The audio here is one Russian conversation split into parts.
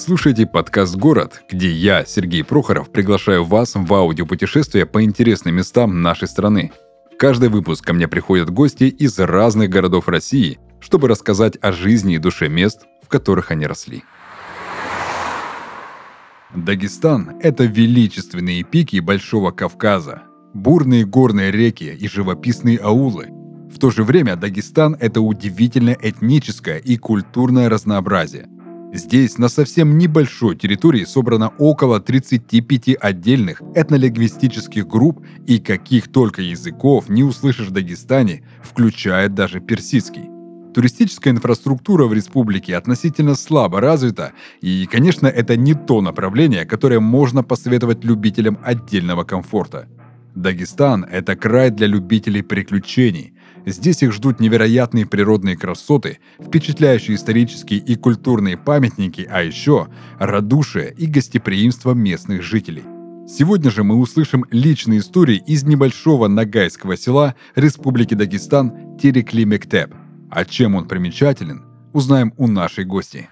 Слушаете подкаст «Город», где я, Сергей Прохоров, приглашаю вас в аудиопутешествие по интересным местам нашей страны. Каждый выпуск ко мне приходят гости из разных городов России, чтобы рассказать о жизни и душе мест, в которых они росли. Дагестан – это величественные пики Большого Кавказа, бурные горные реки и живописные аулы. В то же время Дагестан – это удивительное этническое и культурное разнообразие. Здесь на совсем небольшой территории собрано около 35 отдельных этнолингвистических групп и каких только языков не услышишь в Дагестане, включая даже персидский. Туристическая инфраструктура в республике относительно слабо развита, и, конечно, это не то направление, которое можно посоветовать любителям отдельного комфорта. Дагестан – это край для любителей приключений. Здесь их ждут невероятные природные красоты, впечатляющие исторические и культурные памятники, а еще радушие и гостеприимство местных жителей. Сегодня же мы услышим личные истории из небольшого нагайского села Республики Дагестан Терекли-Мектеп – а чем он примечателен, узнаем у нашей гости.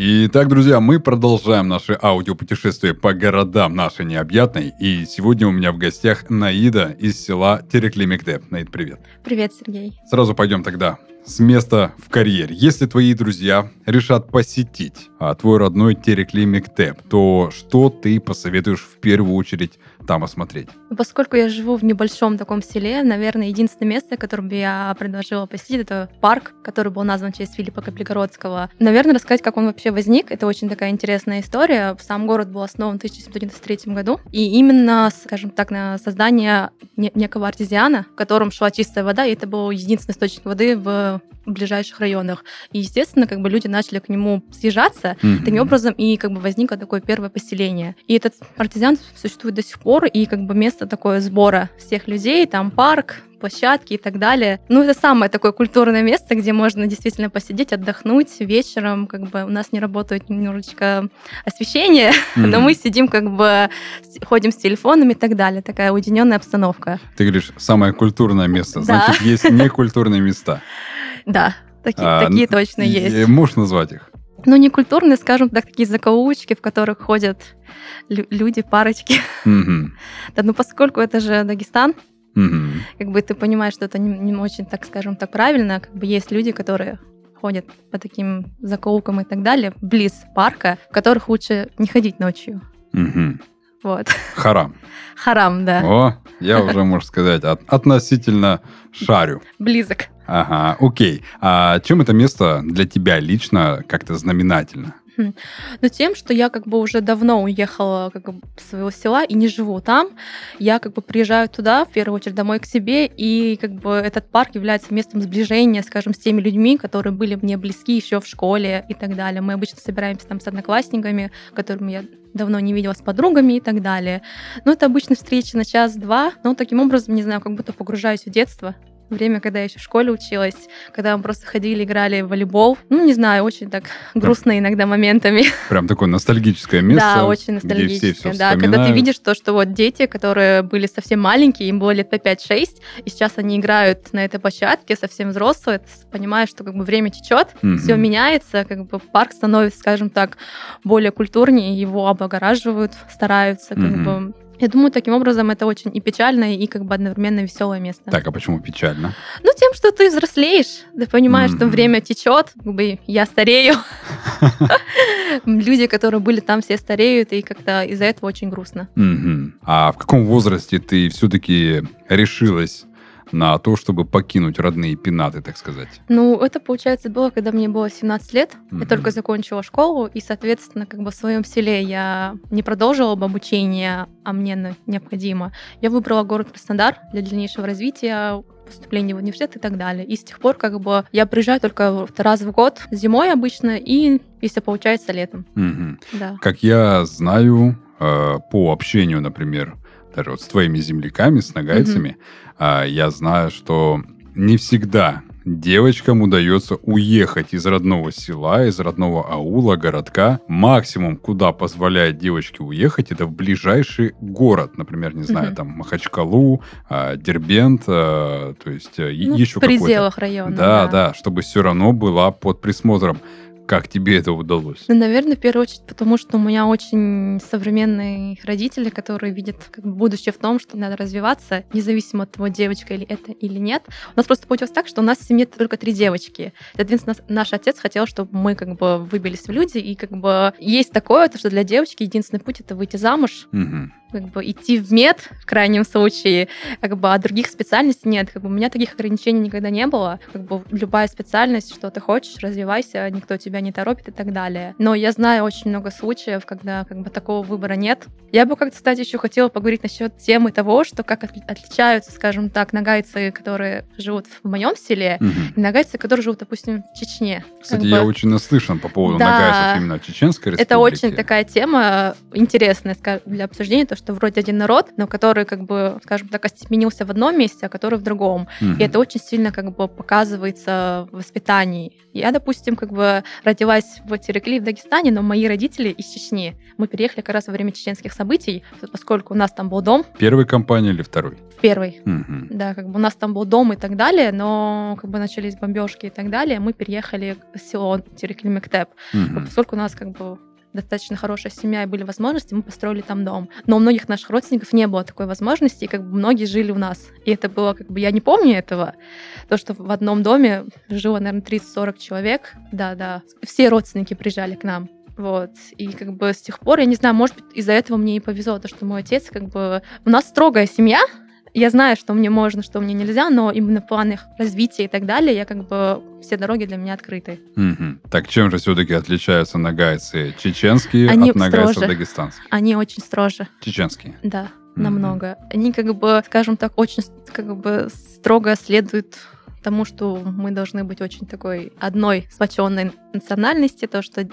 Итак, друзья, мы продолжаем наше аудиопутешествие по городам нашей необъятной. И сегодня у меня в гостях Наида из села Тереклимектеп. Наид, привет. Привет, Сергей. Сразу пойдем тогда с места в карьере. Если твои друзья решат посетить а, твой родной Терекли Мектеп, то что ты посоветуешь в первую очередь там осмотреть? Ну, поскольку я живу в небольшом таком селе, наверное, единственное место, которое бы я предложила посетить, это парк, который был назван в честь Филиппа Каплигородского. Наверное, рассказать, как он вообще возник. Это очень такая интересная история. Сам город был основан в 1793 году. И именно, скажем так, на создание некого артезиана, в котором шла чистая вода, и это был единственный источник воды в ближайших районах. И, естественно, как бы люди начали к нему съезжаться, mm-hmm. таким образом и как бы возникло такое первое поселение. И этот артезиан существует до сих пор, и как бы место такое сбора всех людей, там парк, площадки и так далее. Ну, это самое такое культурное место, где можно действительно посидеть, отдохнуть вечером. Как бы у нас не работает немножечко освещение, mm-hmm. но мы сидим как бы, ходим с телефонами и так далее. Такая уединенная обстановка. Ты говоришь, самое культурное место. Значит, есть некультурные места. Да, таки, а, такие точно есть. Можешь назвать их? Ну, не культурные, скажем так, такие закоулочки, в которых ходят люди, парочки. Mm-hmm. Да, ну, поскольку это же Дагестан, mm-hmm. как бы ты понимаешь, что это не, не очень, так скажем так, правильно. Как бы есть люди, которые ходят по таким закоулкам и так далее, близ парка, в которых лучше не ходить ночью. Mm-hmm. Вот. Харам. Харам, да. О, я уже, можно сказать, от, относительно шарю. Близок. Ага, окей. А чем это место для тебя лично как-то знаменательно? Ну, тем, что я как бы уже давно уехала как бы, своего села и не живу там. Я как бы приезжаю туда, в первую очередь, домой к себе, и как бы этот парк является местом сближения, скажем, с теми людьми, которые были мне близки еще в школе и так далее. Мы обычно собираемся там с одноклассниками, которыми я давно не видела с подругами и так далее. Но это обычно встречи на час-два, но таким образом, не знаю, как будто погружаюсь в детство, время, когда я еще в школе училась, когда мы просто ходили, играли в волейбол. Ну, не знаю, очень так грустно иногда моментами. Прям такое ностальгическое место. Да, очень ностальгическое. Да, когда ты видишь то, что вот дети, которые были совсем маленькие, им было лет по 5-6, и сейчас они играют на этой площадке, совсем взрослые, ты понимаешь, что как бы время течет, mm-hmm. все меняется, как бы парк становится, скажем так, более культурнее, его облагораживают, стараются, как mm-hmm. бы я думаю, таким образом это очень и печальное, и как бы одновременно веселое место. Так, а почему печально? Ну, тем, что ты взрослеешь, ты понимаешь, mm-hmm. что время течет, как бы я старею. Люди, которые были там, все стареют, и как-то из-за этого очень грустно. А в каком возрасте ты все-таки решилась на то, чтобы покинуть родные пенаты, так сказать? Ну, это, получается, было, когда мне было 17 лет. Mm-hmm. Я только закончила школу, и, соответственно, как бы в своем селе я не продолжила бы обучение, а мне необходимо. Я выбрала город Краснодар для дальнейшего развития, поступления в университет и так далее. И с тех пор как бы я приезжаю только раз в год, зимой обычно, и, если получается, летом. Угу. Да. Как я знаю, э, по общению, например, вот с твоими земляками, с нагайцами, mm-hmm. я знаю, что не всегда девочкам удается уехать из родного села, из родного аула, городка. Максимум, куда позволяет девочке уехать, это в ближайший город. Например, не знаю, Мгм. там Махачкалу, а, Дербент, а, то есть э, Ну, еще в пределах района. Да, да, чтобы все равно была под присмотром. Как тебе это удалось? Ну, наверное, в первую очередь, потому что у меня очень современные родители, которые видят как бы, будущее в том, что надо развиваться, независимо от того, девочка или это или нет. У нас просто получилось так, что у нас в семье только три девочки. Соответственно, наш отец хотел, чтобы мы как бы выбились в люди, и как бы есть такое, то, что для девочки единственный путь — это выйти замуж, Мгм. Как бы идти в мед в крайнем случае, как бы, а других специальностей нет. Как бы у меня таких ограничений никогда не было. Как бы любая специальность, что ты хочешь, развивайся, никто тебя не торопит и так далее. Но я знаю очень много случаев, когда как бы такого выбора нет. Я бы как-то, кстати, еще хотела поговорить насчет темы того, что как отли- отличаются, скажем так, нагайцы, которые живут в моем селе, Мгм. и нагайцы, которые живут, допустим, в Чечне. Кстати, Как я бы- очень наслышан по поводу Да. нагайцев именно Чеченской республики. это очень такая тема интересная для обсуждения, то, что вроде один народ, но который, как бы, скажем так, остепенился в одном месте, а который в другом. Мгм. И это очень сильно как бы показывается в воспитании. Я, допустим, как бы родилась в Терекли в Дагестане, но мои родители из Чечни. Мы переехали как раз во время чеченских событий, поскольку у нас там был дом Первой компании или второй? в первый. Мгм. Да, как бы у нас там был дом и так далее, но как бы начались бомбежки и так далее, мы переехали в село Терекли-Мектеп. Мгм. Поскольку у нас как бы достаточно хорошая семья и были возможности, мы построили там дом. Но у многих наших родственников не было такой возможности, и как бы многие жили у нас. И это было как бы, я не помню этого, то, что в одном доме жило, наверное, 30-40 человек, да-да, все родственники приезжали к нам. Вот. И как бы с тех пор, я не знаю, может быть, из-за этого мне и повезло, то, что мой отец как бы... У нас строгая семья, я знаю, что мне можно, что мне нельзя, но именно в планах развития и так далее, я как бы... Все дороги для меня открыты. Мгм. Так чем же все-таки отличаются нагайцы чеченские Они от нагайцев строже. дагестанских? Они очень строже. Чеченские. Да, Мгм. намного. Они как бы, скажем так, очень как бы строго следуют тому, что мы должны быть очень такой одной сплоченной национальности, то, что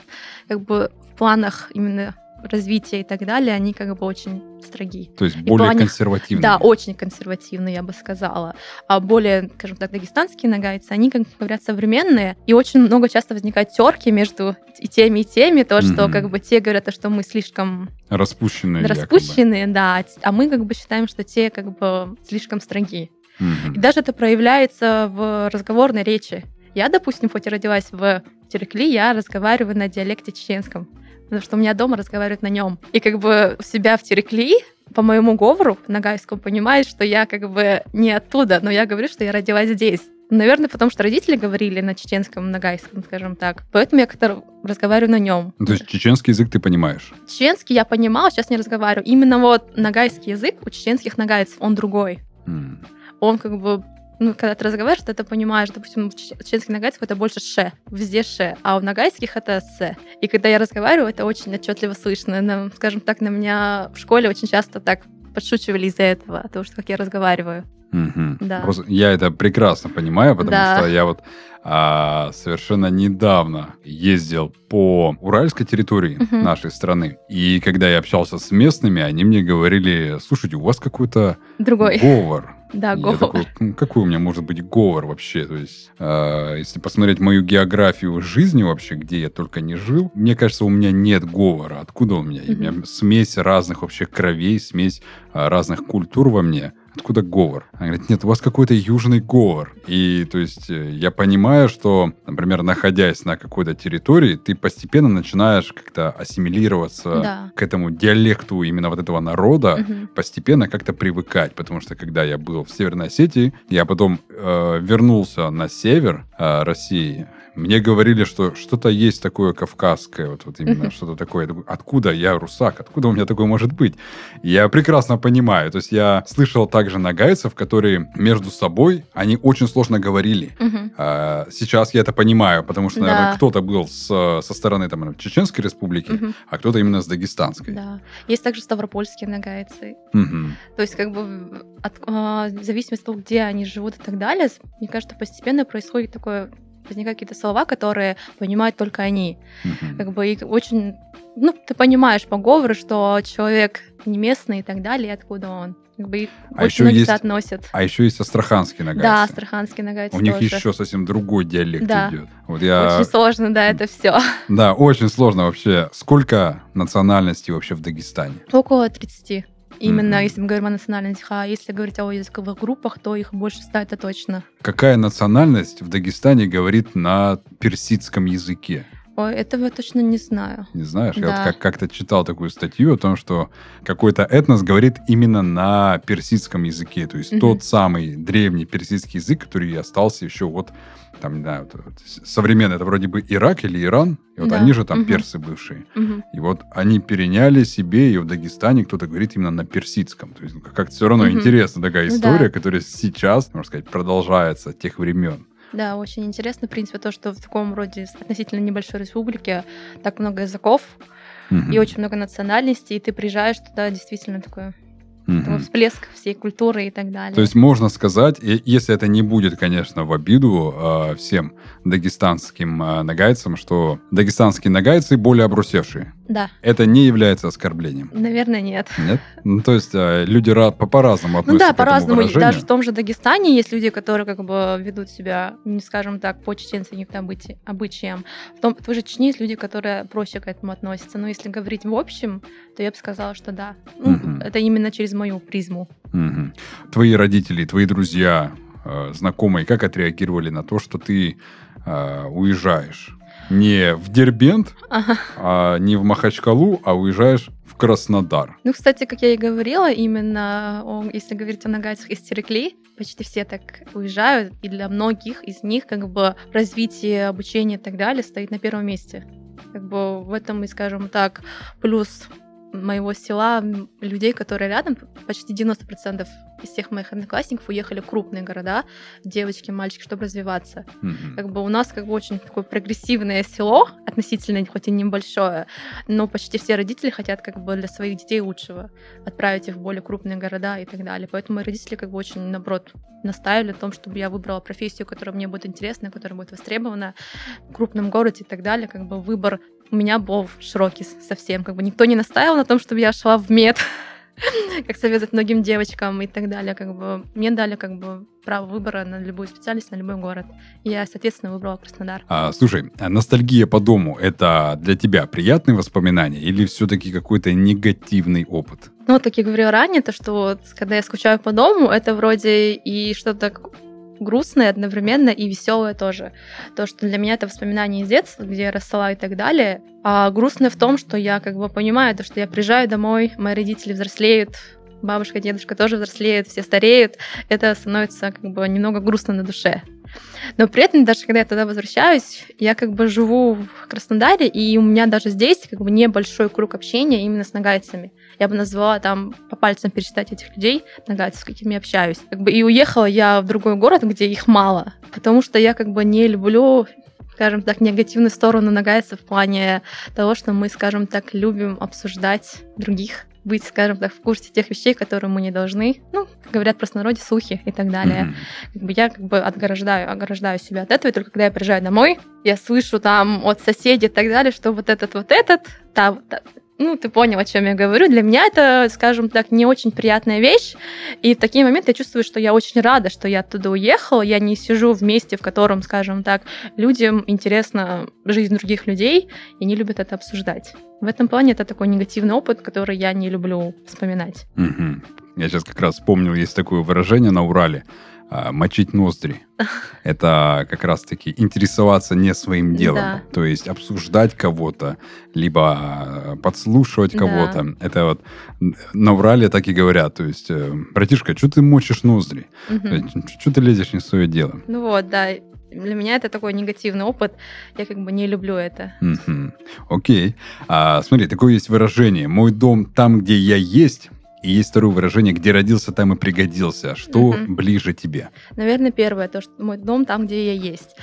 как бы в планах именно развития и так далее, они как бы очень строги. То есть более плане- консервативные. Да, очень консервативные, я бы сказала. А более, скажем так, дагестанские нагайцы, они, как говорят, современные, и очень много часто возникает терки между и теми, и теми, то, что Мгм. как бы те говорят, что мы слишком Распущенные якобы. распущенные, да, а мы как бы считаем, что те как бы слишком строги. Мгм. И даже это проявляется в разговорной речи. Я, допустим, хоть и родилась в Терекли, я разговариваю на диалекте чеченском, потому что у меня дома разговаривают на нем. И как бы себя в Терекли по моему говору на гайском понимает, что я как бы не оттуда, но я говорю, что я родилась здесь. Наверное, потому что родители говорили на чеченском, на гайском, скажем так. Поэтому я как-то разговариваю на нем. Ну, То есть чеченский язык ты понимаешь? Чеченский я понимала, сейчас не разговариваю. Именно вот нагайский язык у чеченских нагайцев, он другой. М. Он как бы ну, когда ты разговариваешь, ты это понимаешь. Допустим, в чечен- чеченских это больше ше, везде ше, а у нагайских это се. И когда я разговариваю, это очень отчетливо слышно. На- скажем так, на меня в школе очень часто так подшучивали из-за этого, того, что как я разговариваю. Мгм. Да. Просто я это прекрасно понимаю, потому Да. что я вот а, совершенно недавно ездил по уральской территории Мгм. нашей страны. И когда я общался с местными, они мне говорили, слушайте, у вас какой-то Другой. говор. Да, говор. такой, «М, какой у меня может быть говор вообще? То есть, э, если посмотреть мою географию жизни вообще, где я только не жил, мне кажется, у меня нет говора. Откуда у меня? У меня смесь разных вообще кровей, смесь а, разных культур во мне. Откуда говор? Она говорит, нет, у вас какой-то южный говор. И, то есть, э, я понимаю, что, например, находясь на какой-то территории, ты постепенно начинаешь как-то ассимилироваться Да. к этому диалекту именно вот этого народа, Мгм. постепенно как-то привыкать, потому что когда я был в Северной Осетии, я потом э, вернулся на север э, России, мне говорили, что что-то есть такое кавказское, вот, вот именно что-то такое. Откуда я русак? Откуда у меня такое может быть? Я прекрасно понимаю. То есть я слышал также нагайцев, которые между собой, они очень сложно говорили. А, Сейчас я это понимаю, потому что, наверное, Да. кто-то был с- со стороны там, Чеченской республики, Мгм. а кто-то именно с Дагестанской. Да. Есть также ставропольские нагайцы. Мгм. То есть, как бы от, а, в зависимости от того, где они живут и так далее, мне кажется, постепенно происходит такое возникают какие-то слова, которые понимают только они. Мгм. Как бы и очень, ну, ты понимаешь по говору, что человек не местный и так далее, и откуда он. Как бы А очень еще многие есть соотносят. А еще есть астраханский нагайцы. Да, астраханский нагайцы У них тоже. еще совсем другой диалект Да. идет. Вот я, Очень сложно, да, это все. да, очень сложно вообще. Сколько национальностей вообще в Дагестане? Около 30. Именно Мгм. если мы говорим о национальностях, а если говорить о языковых группах, то их больше ста, это точно. Какая национальность в Дагестане говорит на персидском языке? Ой, этого я точно не знаю. Не знаешь, я Да. вот как- как-то читал такую статью о том, что какой-то этнос говорит именно на персидском языке. То есть Мгм. тот самый древний персидский язык, который остался еще вот там, не знаю, вот, вот это вроде бы Ирак или Иран, и вот Да. они же там Мгм. персы бывшие. Мгм. И вот они переняли себе, и в Дагестане кто-то говорит именно на персидском. То есть как-то все равно Мгм. интересна такая Ну история, да. которая сейчас, можно сказать, продолжается от тех времен. Да, очень интересно, в принципе, то, что в таком роде относительно небольшой республике так много языков Мгм. и очень много национальностей, и ты приезжаешь туда, действительно Мгм. такой всплеск всей культуры и так далее. То есть можно сказать, если это не будет, конечно, в обиду э, всем дагестанским э, нагайцам, что дагестанские нагайцы более обрусевшие. Да, Это не является оскорблением. наверное, нет. Нет? Ну, то есть э, люди ра- по- по-разному Ну относятся да, к этому по-разному. выражению. Даже в том же Дагестане есть люди, которые как бы ведут себя, не скажем так, по чеченским обыти- обычаям. В том, в той же Чечне есть люди, которые проще к этому относятся. Но если говорить в общем, то я бы сказала, что да. Ну, Мгм. Это именно через мою призму. Мгм. Твои родители, твои друзья, э, знакомые, как отреагировали на то, что ты э, уезжаешь? Не в Дербент, Ага. а не в Махачкалу, а уезжаешь в Краснодар. Ну, кстати, как я и говорила, именно о- если говорить о нагайцах из Терекли, почти все так уезжают, и для многих из них как бы развитие, обучение и так далее стоит на первом месте. Как бы в этом и, скажем так, плюс моего села, людей, которые рядом, почти 90% из всех моих одноклассников уехали в крупные города, девочки, мальчики, чтобы развиваться. Мгм. Как бы у нас как бы очень такое прогрессивное село, относительно хоть и небольшое, но почти все родители хотят как бы для своих детей лучшего, отправить их в более крупные города и так далее. Поэтому мои родители как бы очень, наоборот, настаивали на том, чтобы я выбрала профессию, которая мне будет интересна, которая будет востребована в крупном городе и так далее. Как бы выбор у меня был широкий совсем. Как бы никто не настаивал на том, чтобы я шла в мед, как советуют многим девочкам и так далее. Как бы мне дали как бы право выбора на любую специальность, на любой город. Я, соответственно, выбрала Краснодар. А, слушай, а ностальгия по дому это для тебя приятные воспоминания или все-таки какой-то негативный опыт? Ну, вот, как я говорила ранее, то, что вот, когда я скучаю по дому, это вроде и что-то грустное одновременно и веселое тоже. То, что для меня это воспоминания из детства, где я росла и так далее. А грустное в том, что я как бы понимаю, то, что я приезжаю домой, мои родители взрослеют, бабушка, дедушка тоже взрослеют, все стареют. Это становится как бы немного грустно на душе. Но при этом, даже когда я туда возвращаюсь, я как бы живу в Краснодаре, и у меня даже здесь как бы небольшой круг общения именно с нагайцами. Я бы назвала там по пальцам пересчитать этих людей, нагайцев, с какими я общаюсь. Как бы и уехала я в другой город, где их мало, потому что я как бы не люблю скажем так, негативную сторону нагайцев в плане того, что мы, скажем так, любим обсуждать других, быть, скажем так, в курсе тех вещей, которые мы не должны. Ну, как говорят просто народе, слухи и так далее. Мгм. Как бы я как бы отграждаю, ограждаю себя от этого, и только когда я приезжаю домой, я слышу там от соседей и так далее, что вот этот, вот этот, та, та- ну, ты понял, о чем я говорю. Для меня это, скажем так, не очень приятная вещь. И в такие моменты я чувствую, что я очень рада, что я оттуда уехала. Я не сижу в месте, в котором, скажем так, людям интересна жизнь других людей и не любят это обсуждать. В этом плане это такой негативный опыт, который я не люблю вспоминать. Мгм. Я сейчас как раз вспомнил, есть такое выражение на Урале мочить ноздри. Это как раз-таки интересоваться не своим делом. Да. То есть обсуждать кого-то, либо а, подслушивать Да. кого-то. Это вот н- на Урале так и говорят. То есть, э, братишка, что ты мочишь ноздри? Мгм. Что ты лезешь не в свое дело? Ну вот, да. Для меня это такой негативный опыт. Я как бы не люблю это. Мгм. Окей. А, смотри, такое есть выражение. Мой дом там, где я есть. И есть второе выражение, где родился, там и пригодился. Что Мгм. ближе тебе? Наверное, первое, то, что мой дом там, где я есть.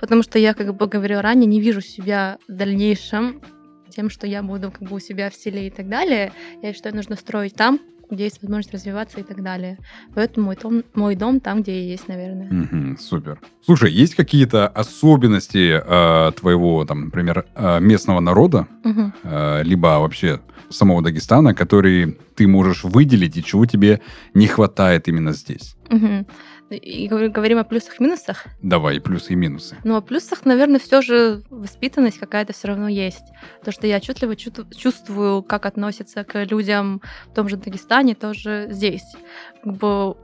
Потому что я, как бы говорила ранее, не вижу себя в дальнейшем тем, что я буду как бы у себя в селе и так далее. Я считаю, нужно строить там, где есть возможность развиваться и так далее. Поэтому мой дом, мой дом там, где я есть, наверное. Мгм, супер. Слушай, есть какие-то особенности э, твоего, там, например, э, местного народа, Мгм. э, либо вообще самого Дагестана, которые ты можешь выделить и чего тебе не хватает именно здесь? Мгм. И говори- говорим о плюсах и минусах. Давай, плюсы и минусы. Ну, о плюсах, наверное, все же воспитанность какая-то все равно есть. То, что я отчетливо чувствую- чувствую, как относятся к людям в том же Дагестане, тоже здесь. Как бы,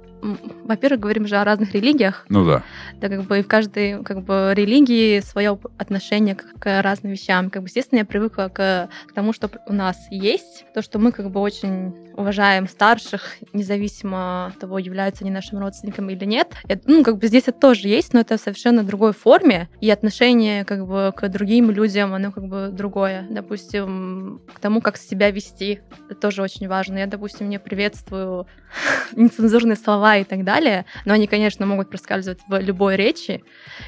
во-первых, говорим же о разных религиях, Ну да. да, как бы и в каждой как бы религии свое отношение к, к разным вещам. Как бы, естественно, я привыкла к, к тому, что у нас есть, то, что мы как бы очень уважаем старших, независимо от того, являются они нашим родственником или нет. Это, ну, как бы здесь это тоже есть, но это в совершенно другой форме, и отношение как бы к другим людям, оно как бы другое. Допустим, к тому, как себя вести, это тоже очень важно. Я, допустим, не приветствую нецензурные слова и так далее, но они, конечно, могут проскальзывать в любой речи,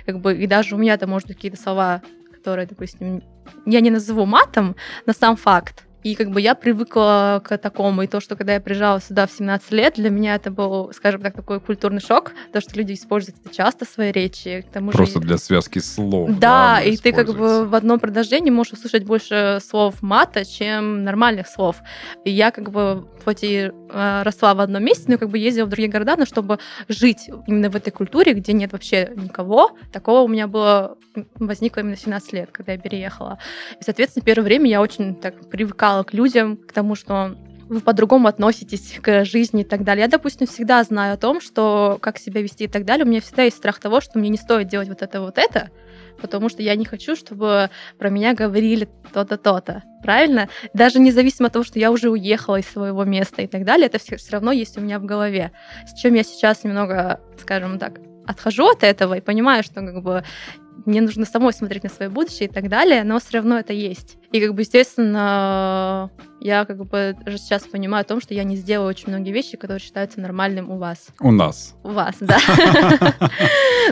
как бы, и даже у меня это может какие-то слова, которые, допустим, я не назову матом, но сам факт. И как бы я привыкла к такому, и то, что когда я приезжала сюда в 17 лет, для меня это был, скажем так, такой культурный шок, то, что люди используют это часто в своей речи. К тому же Просто для связки слов. да, оно и ты как бы в одном предложении можешь услышать больше слов мата, чем нормальных слов. И я как бы хоть и э, росла в одном месте, но как бы ездила в другие города, но чтобы жить именно в этой культуре, где нет вообще никого, такого у меня было возникло именно в 17 лет, когда я переехала. И, соответственно, первое время я очень так привыкала к людям, к тому, что вы по-другому относитесь к жизни и так далее. Я, допустим, всегда знаю о том, что как себя вести и так далее. У меня всегда есть страх того, что мне не стоит делать вот это вот это, потому что я не хочу, чтобы про меня говорили то-то, то-то. Правильно? Даже независимо от того, что я уже уехала из своего места и так далее, это все, равно есть у меня в голове. С чем я сейчас немного, скажем так, отхожу от этого и понимаю, что как бы мне нужно самой смотреть на свое будущее и так далее, но все равно это есть. И как бы, естественно, я как бы уже сейчас понимаю о том, что я не сделаю очень многие вещи, которые считаются нормальным у вас. У нас. У вас, да.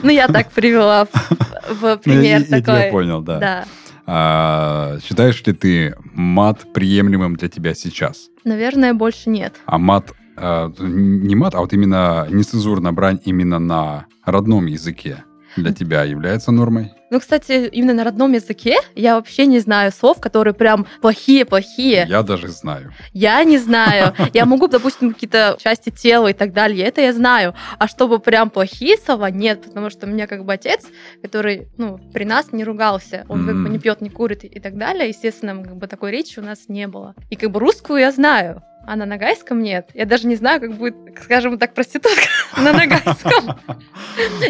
Ну, я так привела в- Ну, я- пример я такой. понял, да. Да. А, считаешь ли ты мат приемлемым для тебя сейчас? Наверное, больше нет. А мат, а, не мат, а вот именно нецензурная брань именно на родном языке для тебя является нормой? Ну, кстати, именно на родном языке я вообще не знаю слов, которые прям плохие-плохие. Я даже знаю. Я не знаю. Я могу, допустим, какие-то части тела и так далее, это я знаю. А чтобы прям плохие слова, нет, потому что у меня как бы отец, который, ну, при нас не ругался, он как бы не пьет, не курит и так далее, естественно, как бы такой речи у нас не было. И как бы русскую я знаю, а на нагайском нет. Я даже не знаю, как будет, скажем так, проститутка на нагайском.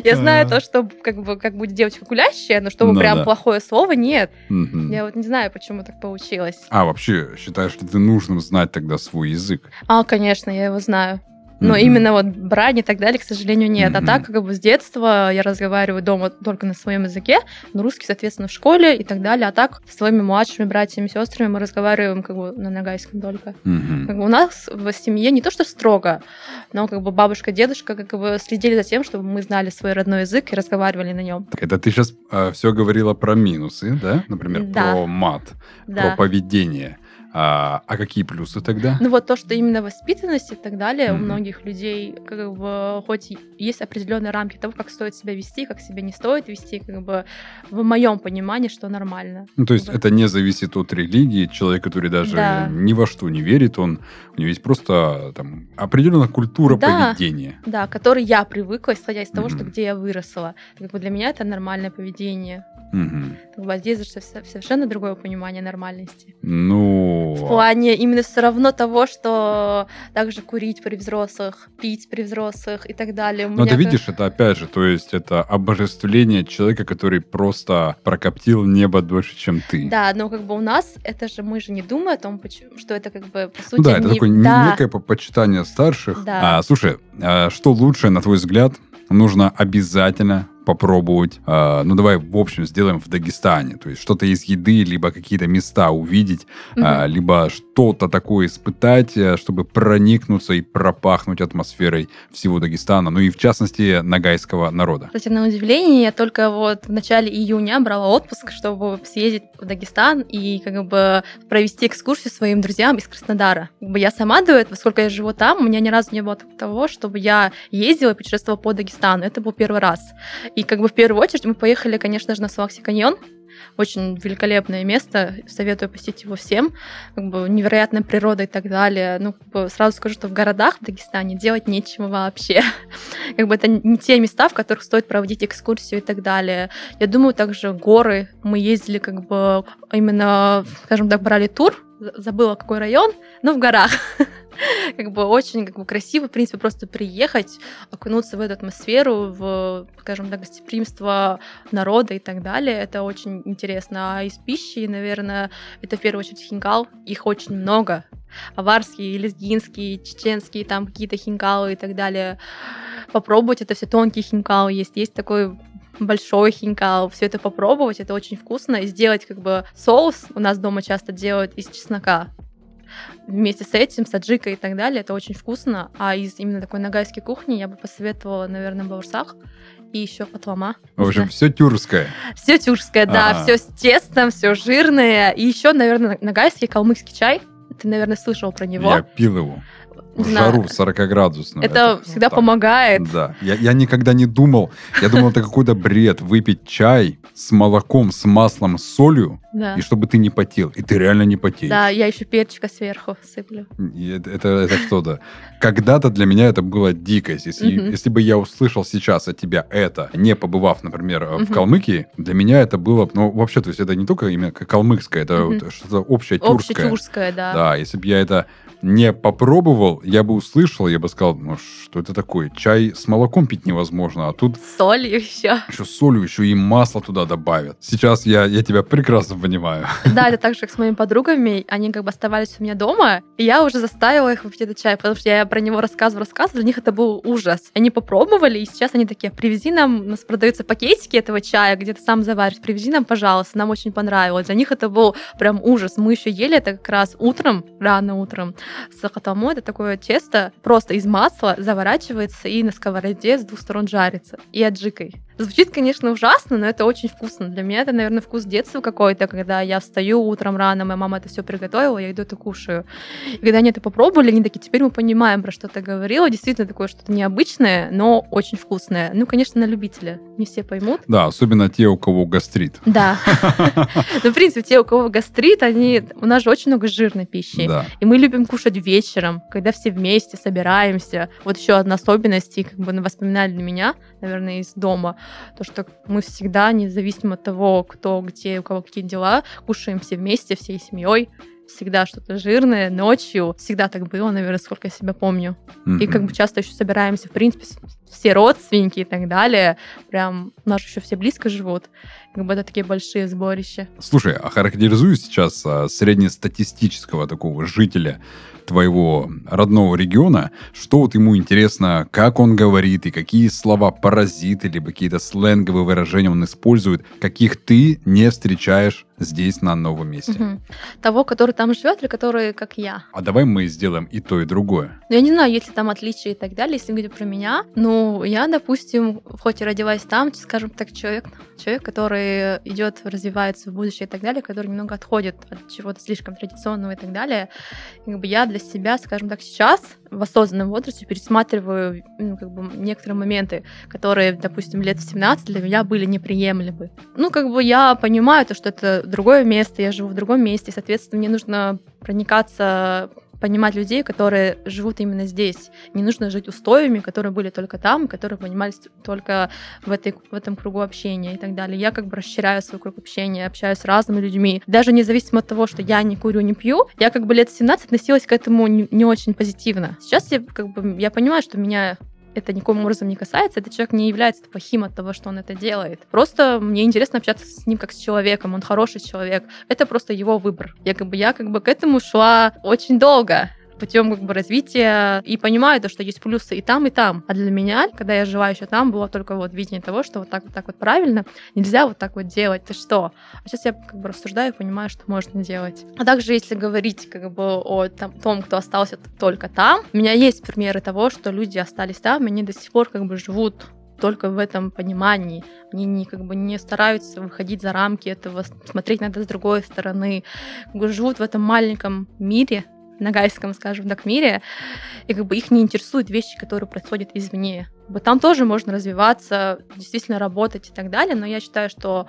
Я знаю то, что как бы как будет девочка гулящая, но чтобы Ну прям плохое слово нет. Я вот не знаю, почему так получилось. А вообще, считаешь ли ты нужным знать тогда свой язык? А, конечно, я его знаю. Но Мгм. именно вот брань и так далее, к сожалению, нет. Мгм. А так, как бы с детства я разговариваю дома только на своем языке, но русский, соответственно, в школе и так далее. А так со своими младшими братьями, сестрами мы разговариваем как бы на нагайском только. Мгм. Как бы у нас в семье не то что строго, но как бы бабушка, дедушка как бы следили за тем, чтобы мы знали свой родной язык и разговаривали на нем. Это ты сейчас все говорила про минусы, да? Например, Да. про мат, Да. про поведение. А, а какие плюсы тогда? Ну вот то, что именно воспитанность и так далее у Мгм. многих людей, как бы, хоть есть определенные рамки того, как стоит себя вести, как себя не стоит вести, как бы в моем понимании, что нормально. Ну, то есть бы. это не зависит от религии. Человек, который даже Да. ни во что не верит, он, у него есть просто там определенная культура Да. поведения. Да, которой я привыкла, исходя из того, что где я выросла. Как бы для меня это нормальное поведение. Мгм. Как бы, а здесь же совершенно другое понимание нормальности. Ну, В плане именно все равно того, что также курить при взрослых, пить при взрослых и так далее. Ну ты как- видишь, это опять же, то есть это обожествление человека, который просто прокоптил небо дольше, чем ты. Да, но как бы у нас это же мы же не думаем о том, почему- что это как бы по сути да, это не- такое да, некое по- почитание старших. Да. А, слушай, а что лучше, на твой взгляд, нужно обязательно попробовать, э, ну давай в общем сделаем в Дагестане, то есть что-то из еды, либо какие-то места увидеть, угу. э, либо что-то такое испытать, э, чтобы проникнуться и пропахнуть атмосферой всего Дагестана, ну и в частности нагайского народа. Кстати, на удивление, я только вот в начале июня брала отпуск, чтобы съездить в Дагестан и как бы провести экскурсию своим друзьям из Краснодара. Как бы я сама до этого, сколько я живу там, у меня ни разу не было того, чтобы я ездила и путешествовала по Дагестану. Это был первый раз. И как бы в первую очередь мы поехали, конечно же, на Салахси каньон. Очень великолепное место, советую посетить его всем. Как бы невероятная природа и так далее. Ну, как бы сразу скажу, что в городах в Дагестане делать нечего вообще. Как бы это не те места, в которых стоит проводить экскурсию и так далее. Я думаю, также горы. Мы ездили как бы именно, скажем так, брали тур забыла какой район, но в горах. как бы очень как бы красиво, в принципе, просто приехать, окунуться в эту атмосферу, в, скажем так, гостеприимство народа и так далее. Это очень интересно. А из пищи, наверное, это в первую очередь хинкал. Их очень много. Аварские, лезгинские, чеченские, там какие-то хинкалы и так далее. Попробовать это все тонкие хинкалы есть. Есть такой большой хинкал, все это попробовать, это очень вкусно, и сделать как бы соус, у нас дома часто делают из чеснока, вместе с этим, с аджикой и так далее, это очень вкусно, а из именно такой нагайской кухни я бы посоветовала, наверное, баурсах, и еще патлама. В общем, все тюркское. Все тюркское, да, А-а-а. все с тестом, все жирное. И еще, наверное, нагайский калмыцкий чай. Ты, наверное, слышал про него. Я пил его в жару 40-градусную. Это, это всегда так. помогает. Да. Я, я никогда не думал. Я думал, это какой-то бред. Выпить чай с молоком, с маслом, с солью, да. и чтобы ты не потел. И ты реально не потеешь. Да, я еще перчика сверху сыплю. это, это, это что-то. Когда-то для меня это было дикость. Если, если бы я услышал сейчас от тебя это, не побывав, например, в Калмыкии, для меня это было... Ну, вообще, то есть это не только именно калмыцкое, это что-то общее тюркское. Общее тюркское, да. Да, если бы я это не попробовал, я бы услышал, я бы сказал, ну что это такое? Чай с молоком пить невозможно, а тут... Солью еще. Еще солью, еще и масло туда добавят. Сейчас я, я тебя прекрасно понимаю. Да, это так же, как с моими подругами. Они как бы оставались у меня дома, и я уже заставила их выпить этот чай, потому что я про него рассказывала, рассказывала, для них это был ужас. Они попробовали, и сейчас они такие, привези нам, у нас продаются пакетики этого чая, где ты сам заваришь, привези нам, пожалуйста, нам очень понравилось. Для них это был прям ужас. Мы еще ели это как раз утром, рано утром, с хатамо это такое тесто просто из масла заворачивается и на сковороде с двух сторон жарится. И аджикой. Звучит, конечно, ужасно, но это очень вкусно. Для меня это, наверное, вкус детства какой-то, когда я встаю утром рано, моя мама это все приготовила, я иду это кушаю. И когда они это попробовали, они такие, теперь мы понимаем, про что ты говорила. Действительно, такое что-то необычное, но очень вкусное. Ну, конечно, на любителя. Не все поймут. Да, особенно те, у кого гастрит. Да. Ну, в принципе, те, у кого гастрит, они... У нас же очень много жирной пищи. И мы любим кушать вечером, когда все вместе собираемся. Вот еще одна особенность, и как бы воспоминали для меня, наверное, из дома то, что мы всегда, независимо от того, кто где, у кого какие дела, кушаем все вместе, всей семьей, всегда что-то жирное ночью. Всегда так было, наверное, сколько я себя помню. Mm-hmm. И как бы часто еще собираемся, в принципе, все родственники и так далее. Прям у нас еще все близко живут. Как бы это такие большие сборища. Слушай, а характеризую сейчас а, среднестатистического такого жителя твоего родного региона, что вот ему интересно, как он говорит и какие слова паразиты, либо какие-то сленговые выражения он использует, каких ты не встречаешь здесь, на новом месте. Угу. Того, который там живет, или который, как я. А давай мы сделаем и то, и другое. Ну, я не знаю, есть ли там отличия и так далее, если говорить про меня. Ну, я, допустим, хоть и родилась там, скажем так, человек, человек, который идет, развивается в будущее и так далее, который немного отходит от чего-то слишком традиционного и так далее. И, как бы я для себя, скажем так, сейчас в осознанном возрасте пересматриваю ну, как бы некоторые моменты, которые, допустим, лет в 17 для меня были неприемлемы. Ну, как бы я понимаю то, что это другое место, я живу в другом месте, соответственно, мне нужно проникаться понимать людей, которые живут именно здесь. Не нужно жить устоями, которые были только там, которые понимались только в, этой, в этом кругу общения и так далее. Я как бы расширяю свой круг общения, общаюсь с разными людьми. Даже независимо от того, что я не курю, не пью, я как бы лет 17 относилась к этому не, не очень позитивно. Сейчас я как бы я понимаю, что меня это никаким образом не касается, этот человек не является плохим от того, что он это делает. Просто мне интересно общаться с ним как с человеком, он хороший человек. Это просто его выбор. Я как бы, я как бы к этому шла очень долго путем как бы развития и понимаю то, что есть плюсы и там, и там. А для меня, когда я жила еще там, было только вот видение того, что вот так вот так вот правильно, нельзя вот так вот делать. Ты что? А сейчас я как бы рассуждаю и понимаю, что можно делать. А также, если говорить как бы о там, том, кто остался только там, у меня есть примеры того, что люди остались там, и они до сих пор как бы живут только в этом понимании. Они не, как бы не стараются выходить за рамки этого, смотреть на это с другой стороны. Живут в этом маленьком мире, нагайском, скажем так, мире, и как бы их не интересуют вещи, которые происходят извне. Бы там тоже можно развиваться, действительно работать и так далее, но я считаю, что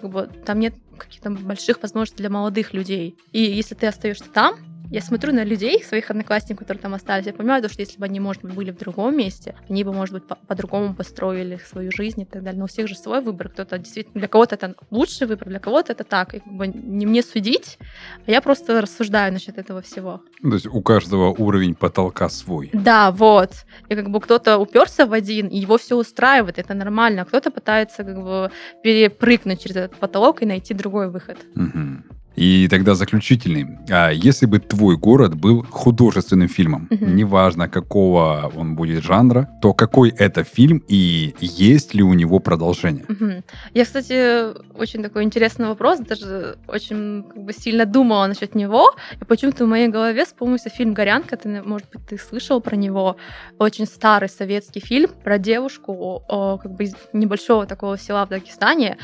как бы, там нет каких-то больших возможностей для молодых людей. И если ты остаешься там, я смотрю на людей, своих одноклассников, которые там остались, я понимаю, что если бы они, может быть, были в другом месте, они бы, может быть, по-другому построили свою жизнь и так далее. Но у всех же свой выбор. Кто-то действительно, для кого-то это лучший выбор, для кого-то это так. И как бы не мне судить, а я просто рассуждаю насчет этого всего. То есть у каждого уровень потолка свой. Да, вот. И как бы кто-то уперся в один, и его все устраивает, это нормально. А кто-то пытается как бы перепрыгнуть через этот потолок и найти другой выход. Угу. И тогда заключительный. А если бы твой город был художественным фильмом, угу. неважно какого он будет жанра, то какой это фильм и есть ли у него продолжение? Угу. Я, кстати, очень такой интересный вопрос, даже очень как бы, сильно думала насчет него. И почему-то в моей голове вспомнился фильм «Горянка». Ты, может быть, ты слышал про него. Очень старый советский фильм про девушку о, как бы из небольшого такого села в Дагестане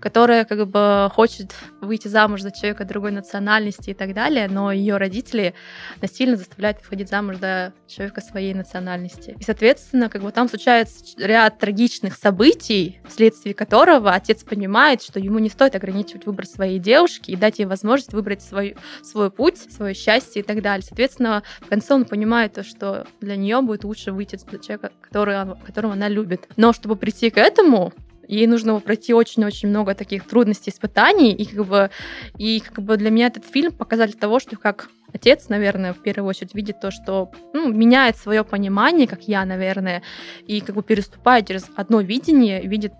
которая как бы хочет выйти замуж за человека другой национальности и так далее, но ее родители насильно заставляют выходить замуж за человека своей национальности. И, соответственно, как бы там случается ряд трагичных событий, вследствие которого отец понимает, что ему не стоит ограничивать выбор своей девушки и дать ей возможность выбрать свой, свой путь, свое счастье и так далее. Соответственно, в конце он понимает то, что для нее будет лучше выйти за человека, который, которого она любит. Но чтобы прийти к этому, ей нужно пройти очень-очень много таких трудностей, испытаний, и как бы, и как бы для меня этот фильм показатель того, что как отец, наверное, в первую очередь видит то, что ну, меняет свое понимание, как я, наверное, и как бы переступает через одно видение, видит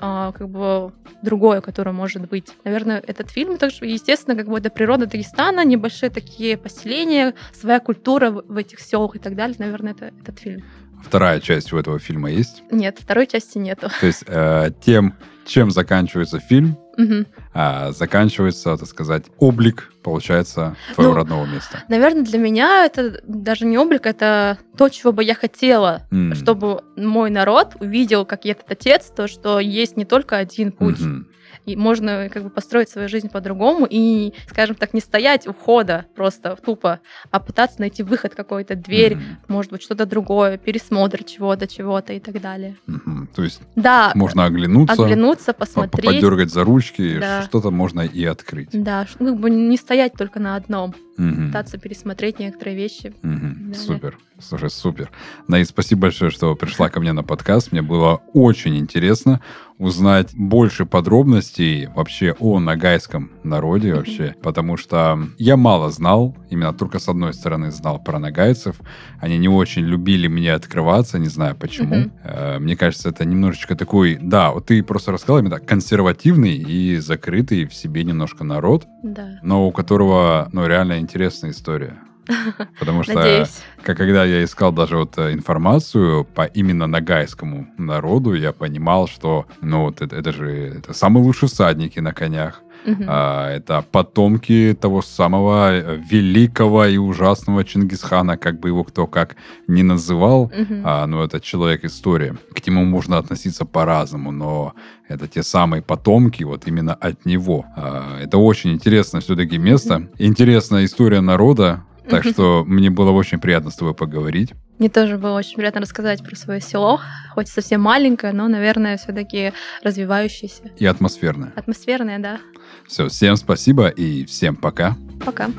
а, как бы другое, которое может быть. Наверное, этот фильм также, естественно, как бы это природа Дагестана, небольшие такие поселения, своя культура в этих селах и так далее. Наверное, это этот фильм. Вторая часть у этого фильма есть? Нет, второй части нету. То есть э, тем, чем заканчивается фильм, угу. э, заканчивается, так сказать, облик, получается, твоего ну, родного места. Наверное, для меня это даже не облик, это то, чего бы я хотела, mm. чтобы мой народ увидел, как этот отец, то, что есть не только один путь. Mm-hmm и можно как бы построить свою жизнь по-другому и, скажем так, не стоять у входа просто тупо, а пытаться найти выход какой-то, дверь, mm-hmm. может быть, что-то другое, пересмотр чего-то, чего-то и так далее. Mm-hmm. То есть да, можно оглянуться, оглянуться, посмотреть. Подергать за ручки, да. что-то можно и открыть. Да, ну, как бы не стоять только на одном угу. пытаться пересмотреть некоторые вещи. Угу. Супер. Слушай, супер. Наид, спасибо большое, что пришла ко мне на подкаст. Мне было очень интересно узнать больше подробностей вообще о нагайском народе вообще, потому что я мало знал, именно только с одной стороны знал про нагайцев. Они не очень любили мне открываться, не знаю почему. Э, мне кажется, это немножечко такой, да, вот ты просто рассказал именно консервативный и закрытый в себе немножко народ, да. но у которого, ну, реально интересная история. Потому что, как, когда я искал даже вот э, информацию по именно нагайскому народу, я понимал, что, ну, вот это, это же это самые лучшие всадники на конях. Uh-huh. А, это потомки того самого э, великого и ужасного Чингисхана, как бы его кто как не называл, uh-huh. а, но это человек-история. К нему можно относиться по-разному, но это те самые потомки вот именно от него. А, это очень интересно все-таки место. Интересная история народа, так что мне было очень приятно с тобой поговорить. Мне тоже было очень приятно рассказать про свое село, хоть совсем маленькое, но, наверное, все-таки развивающееся. И атмосферное. Атмосферное, да. Все, всем спасибо и всем пока. Пока.